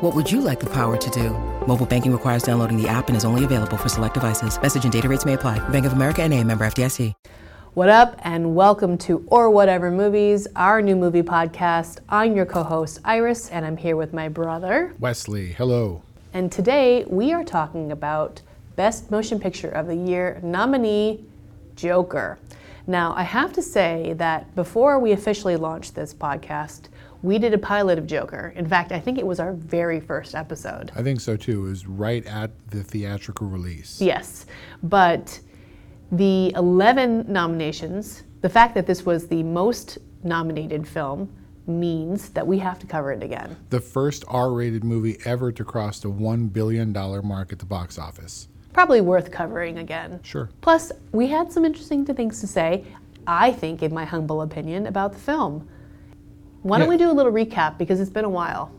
What would you like the power to do? Mobile banking requires downloading the app and is only available for select devices. Message and data rates may apply. Bank of America and a member FDIC. What up, and welcome to Or Whatever Movies, our new movie podcast. I'm your co host, Iris, and I'm here with my brother. Wesley, hello. And today we are talking about Best Motion Picture of the Year nominee, Joker. Now, I have to say that before we officially launched this podcast, we did a pilot of Joker. In fact, I think it was our very first episode. I think so too. It was right at the theatrical release. Yes, but the 11 nominations, the fact that this was the most nominated film means that we have to cover it again. The first R rated movie ever to cross the $1 billion mark at the box office. Probably worth covering again. Sure. Plus, we had some interesting things to say, I think, in my humble opinion, about the film. Why don't Yeah. we do a little recap because it's been a while.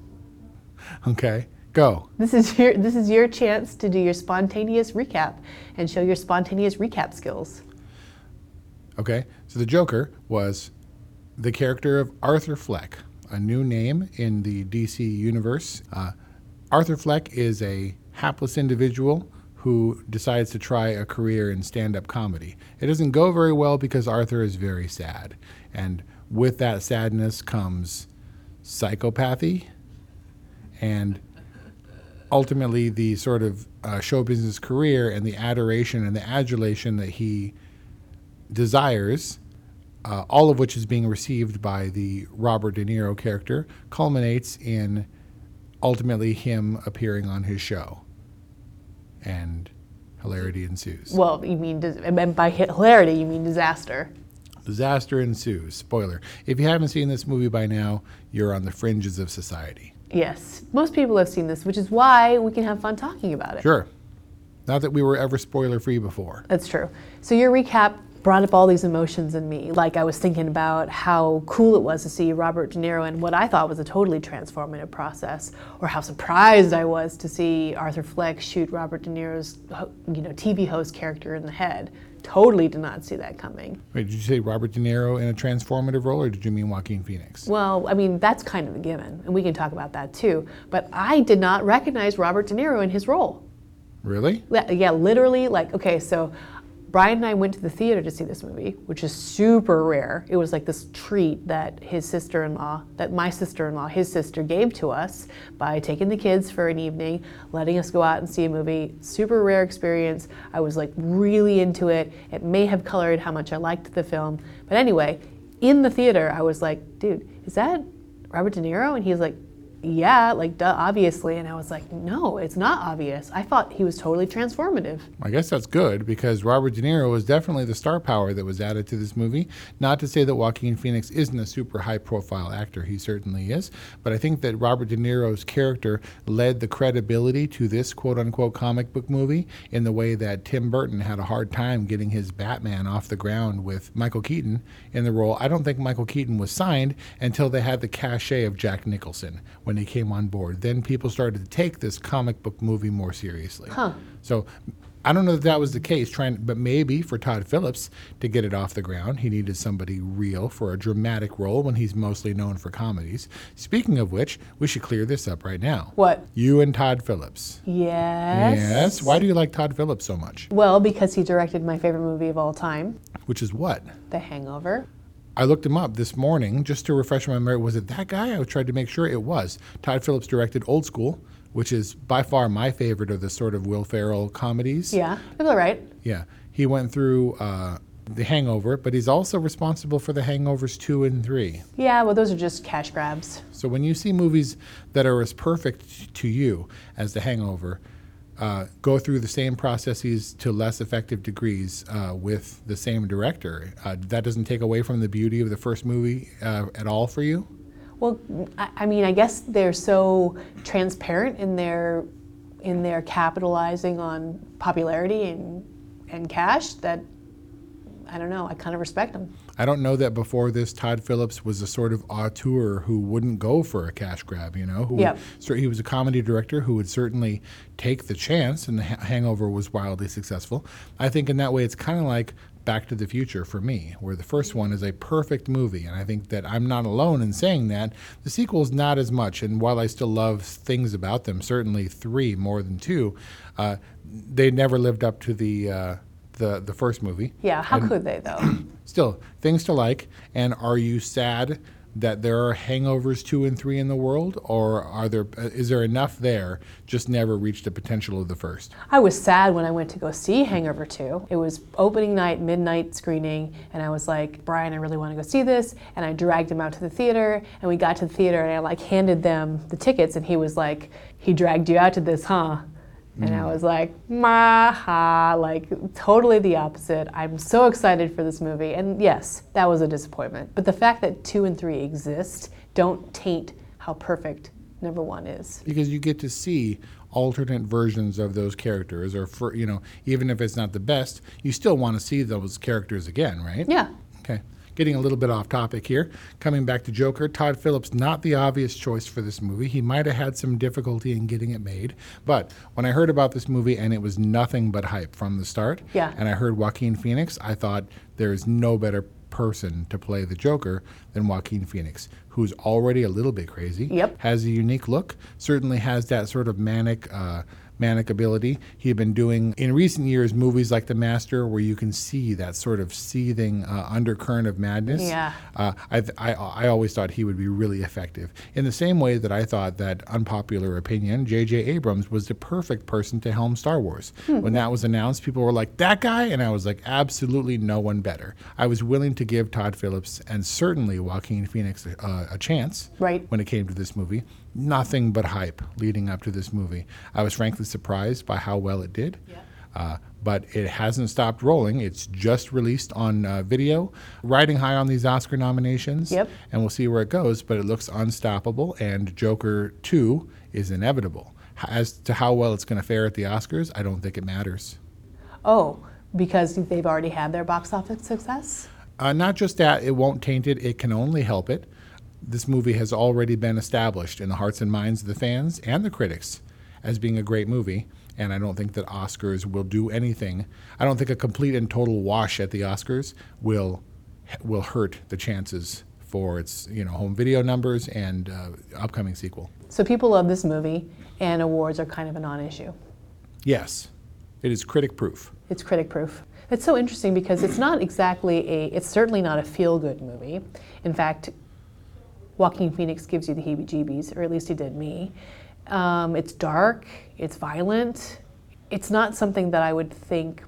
Okay, go. This is your this is your chance to do your spontaneous recap and show your spontaneous recap skills. Okay, so the Joker was the character of Arthur Fleck, a new name in the DC universe. Uh, Arthur Fleck is a hapless individual who decides to try a career in stand up comedy. It doesn't go very well because Arthur is very sad. And with that sadness comes psychopathy and ultimately the sort of uh, show business career and the adoration and the adulation that he desires, uh, all of which is being received by the Robert De Niro character, culminates in ultimately him appearing on his show. And hilarity ensues. Well, you mean and by hilarity you mean disaster. Disaster ensues. Spoiler. If you haven't seen this movie by now, you're on the fringes of society. Yes, most people have seen this, which is why we can have fun talking about it. Sure. Not that we were ever spoiler free before. That's true. So your recap brought up all these emotions in me. Like I was thinking about how cool it was to see Robert De Niro in what I thought was a totally transformative process, or how surprised I was to see Arthur Fleck shoot Robert De Niro's, you know, TV host character in the head. Totally did not see that coming. Wait, did you say Robert De Niro in a transformative role, or did you mean Joaquin Phoenix? Well, I mean, that's kind of a given, and we can talk about that too. But I did not recognize Robert De Niro in his role. Really? Yeah, yeah, literally, like, okay, so Brian and I went to the theater to see this movie, which is super rare. It was like this treat that his sister in law, that my sister in law, his sister, gave to us by taking the kids for an evening, letting us go out and see a movie. Super rare experience. I was like really into it. It may have colored how much I liked the film. But anyway, in the theater, I was like, dude, is that Robert De Niro? And he's like, yeah, like duh, obviously. And I was like, no, it's not obvious. I thought he was totally transformative. I guess that's good because Robert De Niro was definitely the star power that was added to this movie. Not to say that Joaquin Phoenix isn't a super high profile actor, he certainly is. But I think that Robert De Niro's character led the credibility to this quote unquote comic book movie in the way that Tim Burton had a hard time getting his Batman off the ground with Michael Keaton in the role. I don't think Michael Keaton was signed until they had the cachet of Jack Nicholson when he came on board. Then people started to take this comic book movie more seriously. Huh. So I don't know that that was the case. Trying, but maybe for Todd Phillips to get it off the ground, he needed somebody real for a dramatic role when he's mostly known for comedies. Speaking of which, we should clear this up right now. What? You and Todd Phillips. Yes. Yes. Why do you like Todd Phillips so much? Well, because he directed my favorite movie of all time, Which is what? The Hangover. I looked him up this morning just to refresh my memory. Was it that guy? I tried to make sure it was. Todd Phillips directed Old School, which is by far my favorite of the sort of Will Ferrell comedies. Yeah, people are right. Yeah, he went through uh, The Hangover, but he's also responsible for The Hangovers 2 and 3. Yeah, well, those are just cash grabs. So when you see movies that are as perfect to you as The Hangover, uh, go through the same processes to less effective degrees uh, with the same director, uh, that doesn't take away from the beauty of the first movie uh, at all for you? Well, I, mean, I guess they're so transparent in their in their capitalizing on popularity and and cash that I don't know. I kind of respect him. I don't know that before this, Todd Phillips was a sort of auteur who wouldn't go for a cash grab. You know, who would- so he was a comedy director who would certainly take the chance, and the Ha- Hangover was wildly successful. I think in that way, it's kind of like Back to the Future for me, where the first one is a perfect movie, and I think that I'm not alone in saying that. The sequel is not as much, and while I still love things about them, certainly three more than two, uh, they never lived up to the uh, the the first movie Yeah, how could they though? still things to like and are you sad that there are hangovers two and three in the world or are there uh, is there enough there just never reached the potential of the first I was sad when I went to go see Hangover 2. It was opening night, midnight screening, and I was like, Brian, I really want to go see this. And I dragged him out to the theater, and we got to the theater, and I like handed them the tickets, and he was like, he dragged you out to this, huh? And I mm. was like, ma ha, like totally the opposite. I'm so excited for this movie. And yes, that was a disappointment. But the fact that two and three exist don't taint how perfect number one is. because you get to see alternate versions of those characters or for you know even if it's not the best you still want to see those characters again right Yeah. Okay. Getting a little bit off topic here. Coming back to Joker, Todd Phillips, not the obvious choice for this movie. He might have had some difficulty in getting it made. But when I heard about this movie and it was nothing but hype from the start, Yeah. and I heard Joaquin Phoenix, I thought there is no better person to play the Joker than Joaquin Phoenix, who's already a little bit crazy, Yep. has a unique look, certainly has that sort of manic. Uh, manic ability. He had been doing in recent years movies like The Master, where you can see that sort of seething uh, undercurrent of madness. Yeah. Uh, I, I, I always thought he would be really effective. In the same way that I thought that unpopular opinion, J.J. Abrams was the perfect person to helm Star Wars. When that was announced, people were like, that guy? And I was like, absolutely no one better. I was willing to give Todd Phillips and certainly Joaquin Phoenix uh, a chance Right. when it came to this movie. Nothing but hype leading up to this movie. I was frankly surprised by how well it did. Uh, but it hasn't stopped rolling. It's just released on uh, video, riding high on these Oscar nominations. Yep. And we'll see where it goes, but it looks unstoppable, and Joker 2 is inevitable. As to how well it's going to fare at the Oscars, I don't think it matters. Oh, because they've already had their box office success? Uh, not just that, it won't taint it, it can only help it. This movie has already been established in the hearts and minds of the fans and the critics as being a great movie, and I don't think that Oscars will do anything. I don't think a complete and total wash at the Oscars will will hurt the chances for its you know home video numbers and uh, upcoming sequel. So people love this movie, and awards are kind of a non issue. Yes, it is critic proof. It's critic proof. It's so interesting because it's not exactly a, it's certainly not a feel good movie. In fact, Joaquin Phoenix gives you the heebie jeebies, or at least he did me. Um, it's dark, it's violent. It's not something that I would think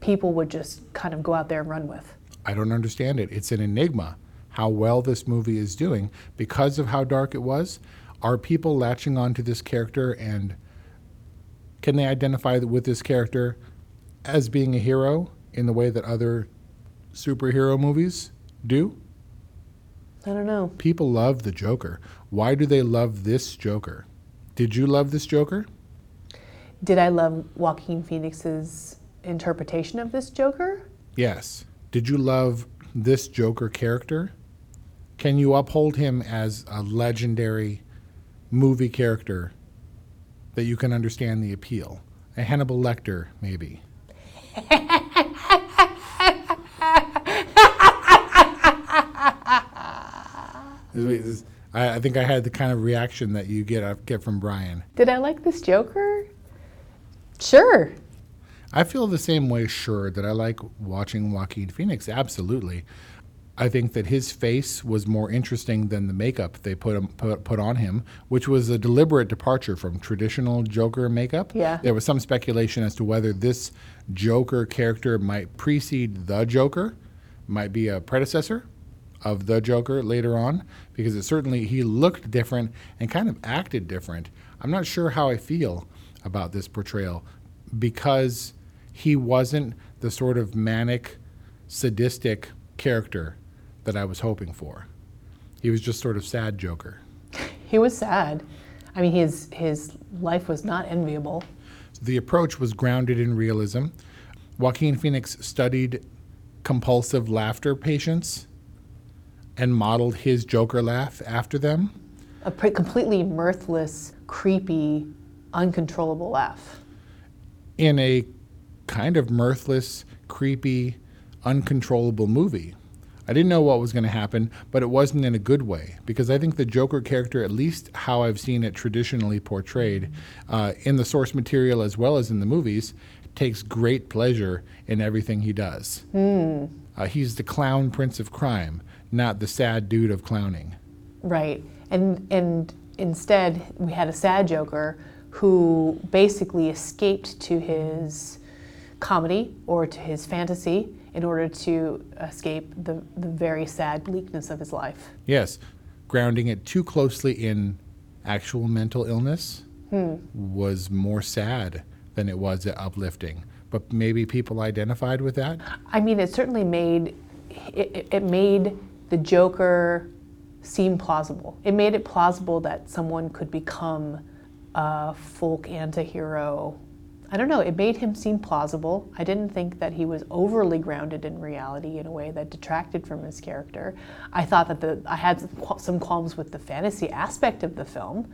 people would just kind of go out there and run with. I don't understand it. It's an enigma how well this movie is doing because of how dark it was. Are people latching on to this character and can they identify with this character as being a hero in the way that other superhero movies do? I don't know. People love the Joker. Why do they love this Joker? Did you love this Joker? Did I love Joaquin Phoenix's interpretation of this Joker? Yes. Did you love this Joker character? Can you uphold him as a legendary movie character that you can understand the appeal? A Hannibal Lecter, maybe. I think I had the kind of reaction that you get get from Brian. Did I like this Joker? Sure. I feel the same way, sure, that I like watching Joaquin Phoenix. Absolutely. I think that his face was more interesting than the makeup they put, him, put put on him, which was a deliberate departure from traditional Joker makeup. Yeah. There was some speculation as to whether this Joker character might precede the Joker, might be a predecessor of the Joker later on, because it certainly he looked different and kind of acted different. I'm not sure how I feel about this portrayal because he wasn't the sort of manic, sadistic character that I was hoping for. He was just sort of sad Joker. He was sad. I mean, his his life was not enviable. The approach was grounded in realism. Joaquin Phoenix studied compulsive laughter patients and modeled his Joker laugh after them. A pre- completely mirthless, creepy, uncontrollable laugh. in a kind of mirthless, creepy, uncontrollable movie. I didn't know what was going to happen, but it wasn't in a good way because I think the Joker character, at least how I've seen it traditionally portrayed uh, in the source material as well as in the movies, takes great pleasure in everything he does. Uh, he's the clown prince of crime, not the sad dude of clowning. Right. And and instead we had a sad Joker who basically escaped to his comedy or to his fantasy in order to escape the, the very sad bleakness of his life. Yes, grounding it too closely in actual mental illness hmm. was more sad than it was uplifting. But maybe people identified with that. I mean, it certainly made it, it- it made the Joker seem plausible. It made it plausible that someone could become a folk anti-hero. I don't know. It made him seem plausible. I didn't think that he was overly grounded in reality in a way that detracted from his character. I thought that the I had some some qualms with the fantasy aspect of the film,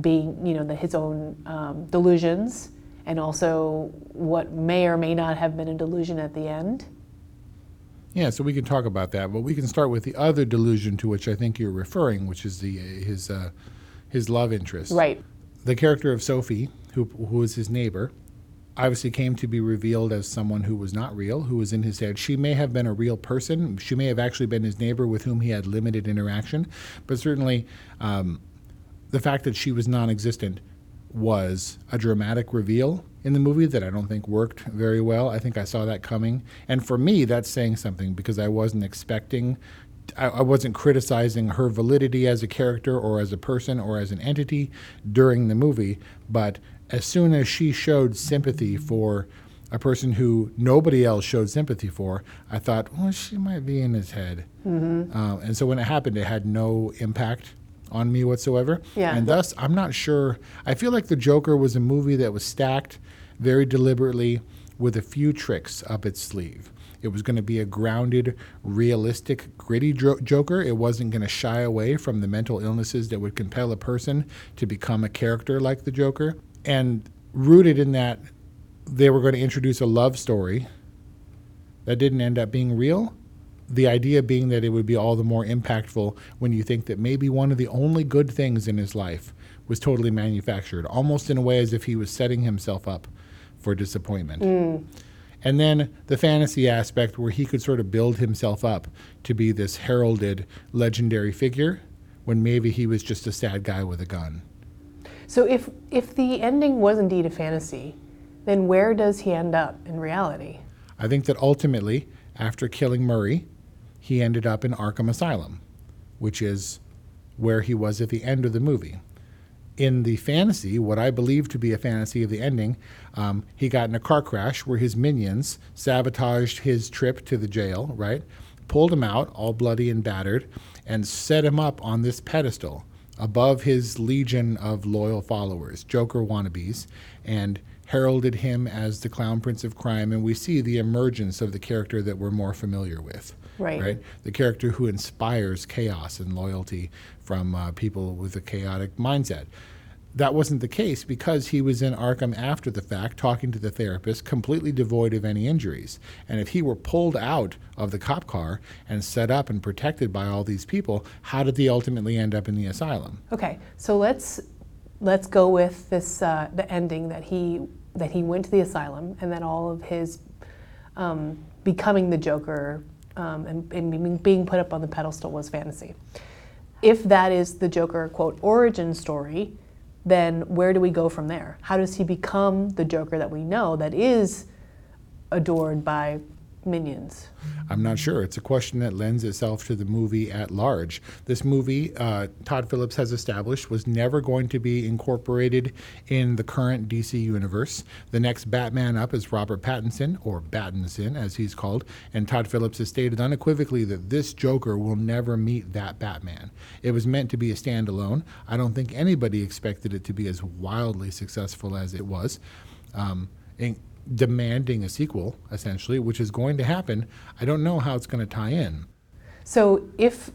being you know the, his own um, delusions and also what may or may not have been a delusion at the end. Yeah, so we can talk about that, but we can start with the other delusion to which I think you're referring, which is the his uh, his love interest. Right. The character of Sophie, who who was his neighbor, obviously came to be revealed as someone who was not real, who was in his head. She may have been a real person. She may have actually been his neighbor with whom he had limited interaction, but certainly um, the fact that she was non-existent was a dramatic reveal in the movie that I don't think worked very well. I think I saw that coming, and for me, that's saying something because I wasn't expecting. I, I wasn't criticizing her validity as a character or as a person or as an entity during the movie, but as soon as she showed sympathy for a person who nobody else showed sympathy for, I thought, well, she might be in his head. Mm-hmm. Uh, and so when it happened, it had no impact on me whatsoever. Yeah. And thus, I'm not sure. I feel like The Joker was a movie that was stacked very deliberately with a few tricks up its sleeve. It was going to be a grounded, realistic, gritty jo- Joker. It wasn't going to shy away from the mental illnesses that would compel a person to become a character like the Joker. And rooted in that, they were going to introduce a love story that didn't end up being real. The idea being that it would be all the more impactful when you think that maybe one of the only good things in his life was totally manufactured, almost in a way as if he was setting himself up for disappointment. Mm. And then the fantasy aspect where he could sort of build himself up to be this heralded legendary figure when maybe he was just a sad guy with a gun. So if if the ending was indeed a fantasy, then where does he end up in reality? I think that ultimately, after killing Murray, he ended up in Arkham Asylum, which is where he was at the end of the movie. In the fantasy, what I believe to be a fantasy of the ending, um, he got in a car crash where his minions sabotaged his trip to the jail, right? Pulled him out, all bloody and battered, and set him up on this pedestal above his legion of loyal followers, Joker wannabes, and heralded him as the clown prince of crime. And we see the emergence of the character that we're more familiar with. Right. Right. The character who inspires chaos and loyalty from uh, people with a chaotic mindset. That wasn't the case because he was in Arkham after the fact, talking to the therapist, completely devoid of any injuries. And if he were pulled out of the cop car and set up and protected by all these people, how did he ultimately end up in the asylum? Okay, so let's let's go with this uh, the ending that he that he went to the asylum and that all of his um, becoming the Joker um, and, and being- put up on the pedestal was fantasy. If that is the Joker quote origin story, then where do we go from there? How does he become the Joker that we know that is adored by minions? I'm not sure. It's a question that lends itself to the movie at large. This movie, uh, Todd Phillips has established, was never going to be incorporated in the current DC universe. The next Batman up is Robert Pattinson, or Battinson as he's called, and Todd Phillips has stated unequivocally that this Joker will never meet that Batman. It was meant to be a standalone. I don't think anybody expected it to be as wildly successful as it was. Um, demanding a sequel, essentially, which is going to happen. I don't know how it's going to tie in. So if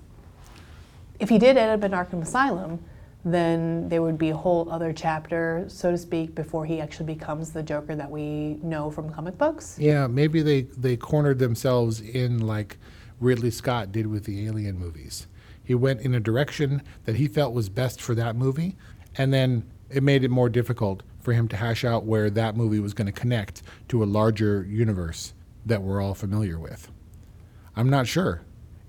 if he did end up in Arkham Asylum, then there would be a whole other chapter, so to speak, before he actually becomes the Joker that we know from comic books. Yeah, maybe they, they cornered themselves in like Ridley Scott did with the Alien movies. He went in a direction that he felt was best for that movie, and then it made it more difficult for him to hash out where that movie was going to connect to a larger universe that we're all familiar with. I'm not sure.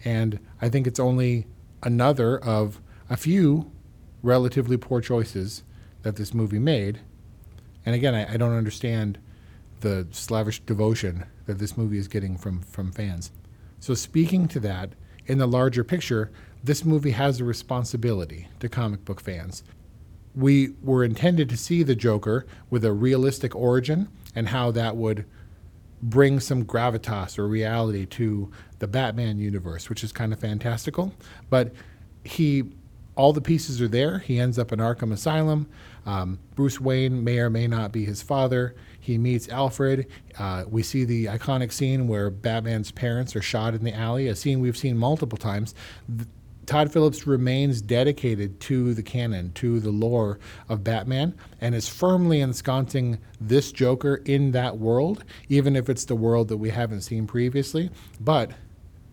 And I think it's only another of a few relatively poor choices that this movie made. And again, I, I don't understand the slavish devotion that this movie is getting from, from fans. So, speaking to that, in the larger picture, this movie has a responsibility to comic book fans. We were intended to see the Joker with a realistic origin and how that would bring some gravitas or reality to the Batman universe, which is kind of fantastical. But he, all the pieces are there. He ends up in Arkham Asylum. Um, Bruce Wayne may or may not be his father. He meets Alfred. Uh, we see the iconic scene where Batman's parents are shot in the alley, a scene we've seen multiple times. Todd Phillips remains dedicated to the canon, to the lore of Batman, and is firmly ensconcing this Joker in that world, even if it's the world that we haven't seen previously. But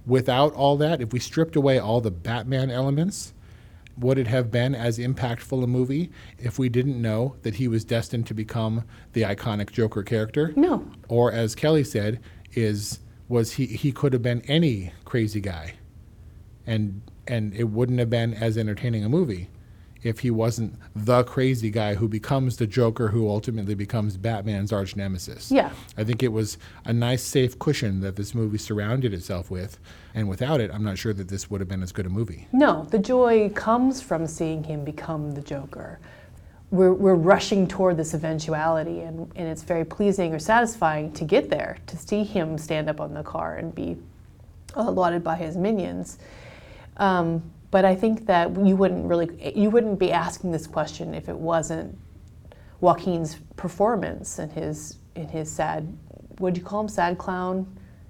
without all that, if we stripped away all the Batman elements, would it have been as impactful a movie if we didn't know that he was destined to become the iconic Joker character? No. Or as Kelly said, is was he he could have been any crazy guy. And and it wouldn't have been as entertaining a movie if he wasn't the crazy guy who becomes the Joker who ultimately becomes Batman's arch nemesis. Yeah. I think it was a nice safe cushion that this movie surrounded itself with, and without it, I'm not sure that this would have been as good a movie. No, the joy comes from seeing him become the Joker. We're, we're rushing toward this eventuality, and, and it's very pleasing or satisfying to get there, to see him stand up on the car and be uh, lauded by his minions. Um, but I think that you wouldn't really, you wouldn't be asking this question if it wasn't Joaquin's performance and his, in his sad, what do you call him, sad clown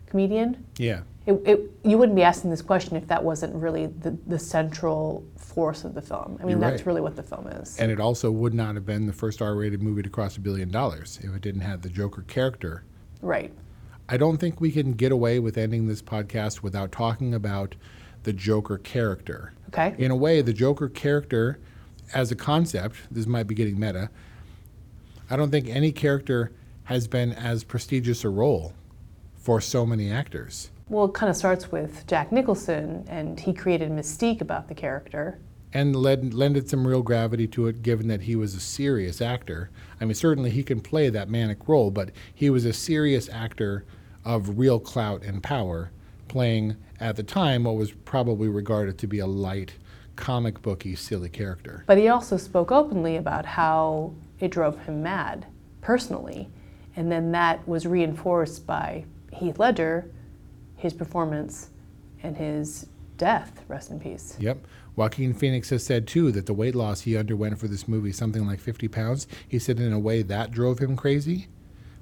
comedian? Yeah. It, it, you wouldn't be asking this question if that wasn't really the, the central force of the film. I mean, You're that's right. really what the film is. And it also would not have been the first R rated movie to cross a billion dollars if it didn't have the Joker character. right. I don't think we can get away with ending this podcast without talking about the Joker character. Okay. In a way, the Joker character, as a concept, this might be getting meta, I don't think any character has been as prestigious a role for so many actors. Well, it kind of starts with Jack Nicholson, and he created mystique about the character. and led, lended some real gravity to it, given that he was a serious actor. I mean, certainly he can play that manic role, but he was a serious actor of real clout and power, playing at the time what was probably regarded to be a light, comic booky, silly character. But he also spoke openly about how it drove him mad personally. And then that was reinforced by Heath Ledger, his performance, and his death. Rest in peace. Yep. Joaquin Phoenix has said too that the weight loss he underwent for this movie, something like 50 pounds, he said in a way that drove him crazy,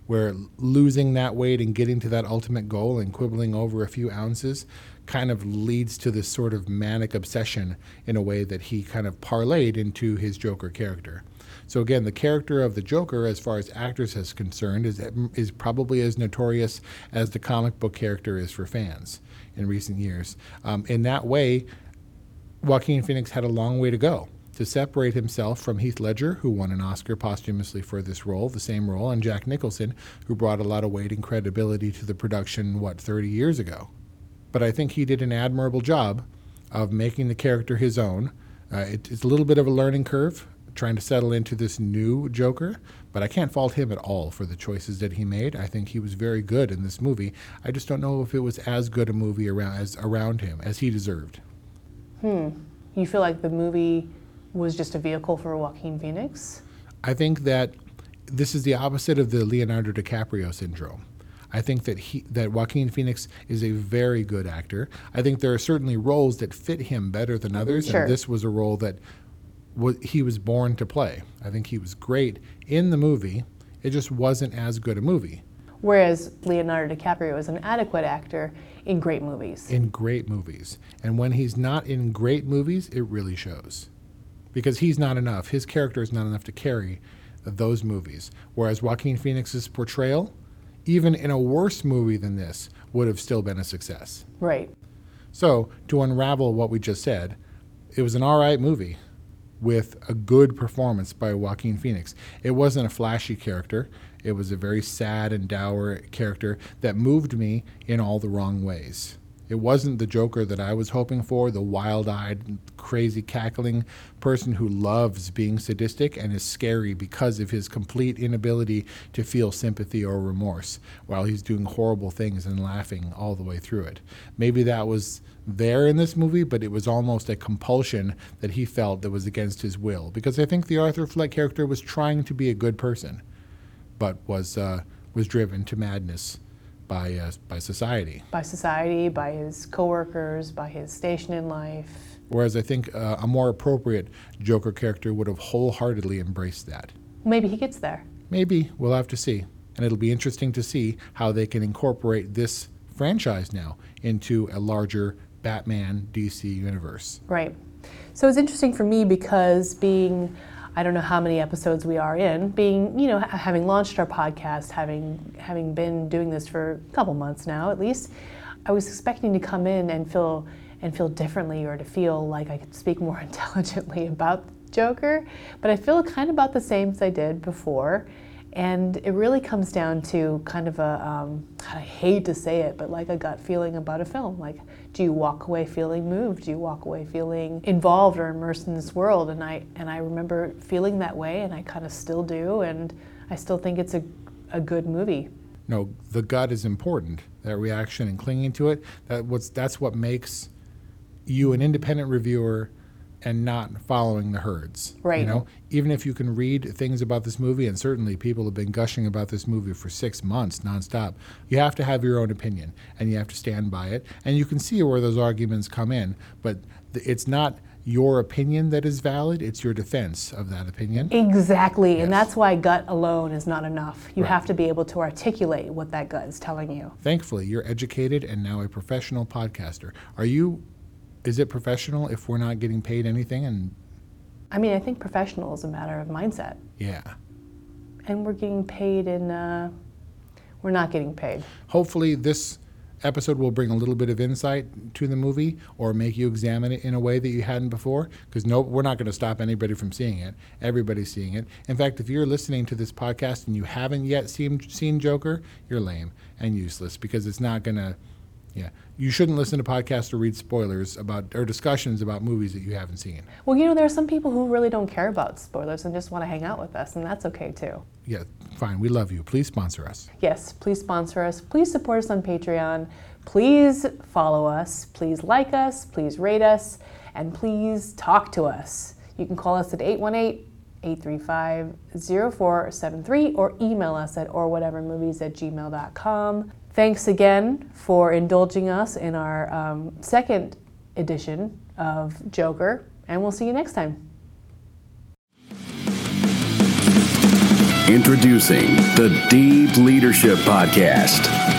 where losing that weight and getting to that ultimate goal and quibbling over a few ounces kind of leads to this sort of manic obsession in a way that he kind of parlayed into his Joker character. So again, the character of the Joker, as far as actors is concerned, is is probably as notorious as the comic book character is for fans in recent years. Um, in that way, Joaquin Phoenix had a long way to go to separate himself from Heath Ledger, who won an Oscar posthumously for this role, the same role, and Jack Nicholson, who brought a lot of weight and credibility to the production, what, 30 years ago. But I think he did an admirable job of making the character his own. Uh, it, it's a little bit of a learning curve trying to settle into this new Joker, but I can't fault him at all for the choices that he made. I think he was very good in this movie. I just don't know if it was as good a movie around as around him as he deserved. Hmm. You feel like the movie was just a vehicle for Joaquin Phoenix? I think that this is the opposite of the Leonardo DiCaprio syndrome. I think that he that Joaquin Phoenix is a very good actor. I think there are certainly roles that fit him better than others, Sure. and this was a role that he was born to play. I think he was great in the movie. It just wasn't as good a movie. Whereas Leonardo DiCaprio is an adequate actor in great movies. In great movies. And when he's not in great movies, it really shows. Because he's not enough. His character is not enough to carry those movies. Whereas Joaquin Phoenix's portrayal, even in a worse movie than this, would have still been a success. Right. So, to unravel what we just said, it was an all right movie with a good performance by Joaquin Phoenix. It wasn't a flashy character, it was a very sad and dour character that moved me in all the wrong ways. It wasn't the Joker that I was hoping for, the wild eyed, crazy, cackling person who loves being sadistic and is scary because of his complete inability to feel sympathy or remorse while he's doing horrible things and laughing all the way through it. Maybe that was there in this movie, but it was almost a compulsion that he felt that was against his will. Because I think the Arthur Fleck character was trying to be a good person, but was, uh, was driven to madness by uh, by society. By society, by his coworkers, by his station in life. Whereas I think uh, a more appropriate Joker character would have wholeheartedly embraced that. Maybe he gets there. Maybe we'll have to see, and it'll be interesting to see how they can incorporate this franchise now into a larger Batman DC universe. Right. So it's interesting for me because being I don't know how many episodes we are in, being, you know, having launched our podcast, having having been doing this for a couple months now at least, I was expecting to come in and feel and feel differently or to feel like I could speak more intelligently about Joker, but I feel kind of about the same as I did before. And it really comes down to kind of a, um, I hate to say it, but like a gut feeling about a film. Like, do you walk away feeling moved? Do you walk away feeling involved or immersed in this world? And I, and I remember feeling that way, and I kind of still do, and I still think it's a, a good movie. No, the gut is important. That reaction and clinging to it. That what's that's what makes you an independent reviewer and not following the herds. Right. You know, even if you can read things about this movie, and certainly people have been gushing about this movie for six months nonstop, you have to have your own opinion and you have to stand by it. And you can see where those arguments come in, but it's not your opinion that is valid, it's your defense of that opinion. Exactly, yes. and that's why gut alone is not enough. You right. have to be able to articulate what that gut is telling you. Thankfully, you're educated and now a professional podcaster. Are you is it professional if we're not getting paid anything? And I mean, I think professional is a matter of mindset. Yeah. And we're getting paid in. Uh, we're not getting paid. Hopefully, this episode will bring a little bit of insight to the movie or make you examine it in a way that you hadn't before because no we're not going to stop anybody from seeing it everybody's seeing it in fact if you're listening to this podcast and you haven't yet seen, seen joker you're lame and useless because it's not going to yeah, you shouldn't listen to podcasts or read spoilers about or discussions about movies that you haven't seen. Well, you know, there are some people who really don't care about spoilers and just want to hang out with us, and that's okay too. Yeah, fine. We love you. Please sponsor us. Yes, please sponsor us. Please support us on Patreon. Please follow us. Please like us. Please rate us, and please talk to us. You can call us at 818 835 0473 or email us at or orwhatevermovies at gmail.com. Thanks again for indulging us in our um, second edition of Joker, and we'll see you next time. Introducing the Deep Leadership Podcast.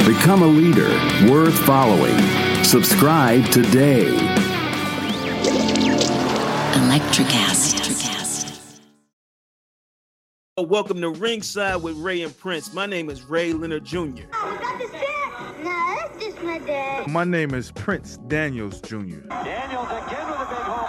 Become a leader worth following. Subscribe today. Electricast. Oh, welcome to Ringside with Ray and Prince. My name is Ray Leonard Jr. Oh, got the set? No, that's just my dad. My name is Prince Daniels Jr. Daniels again with a big home.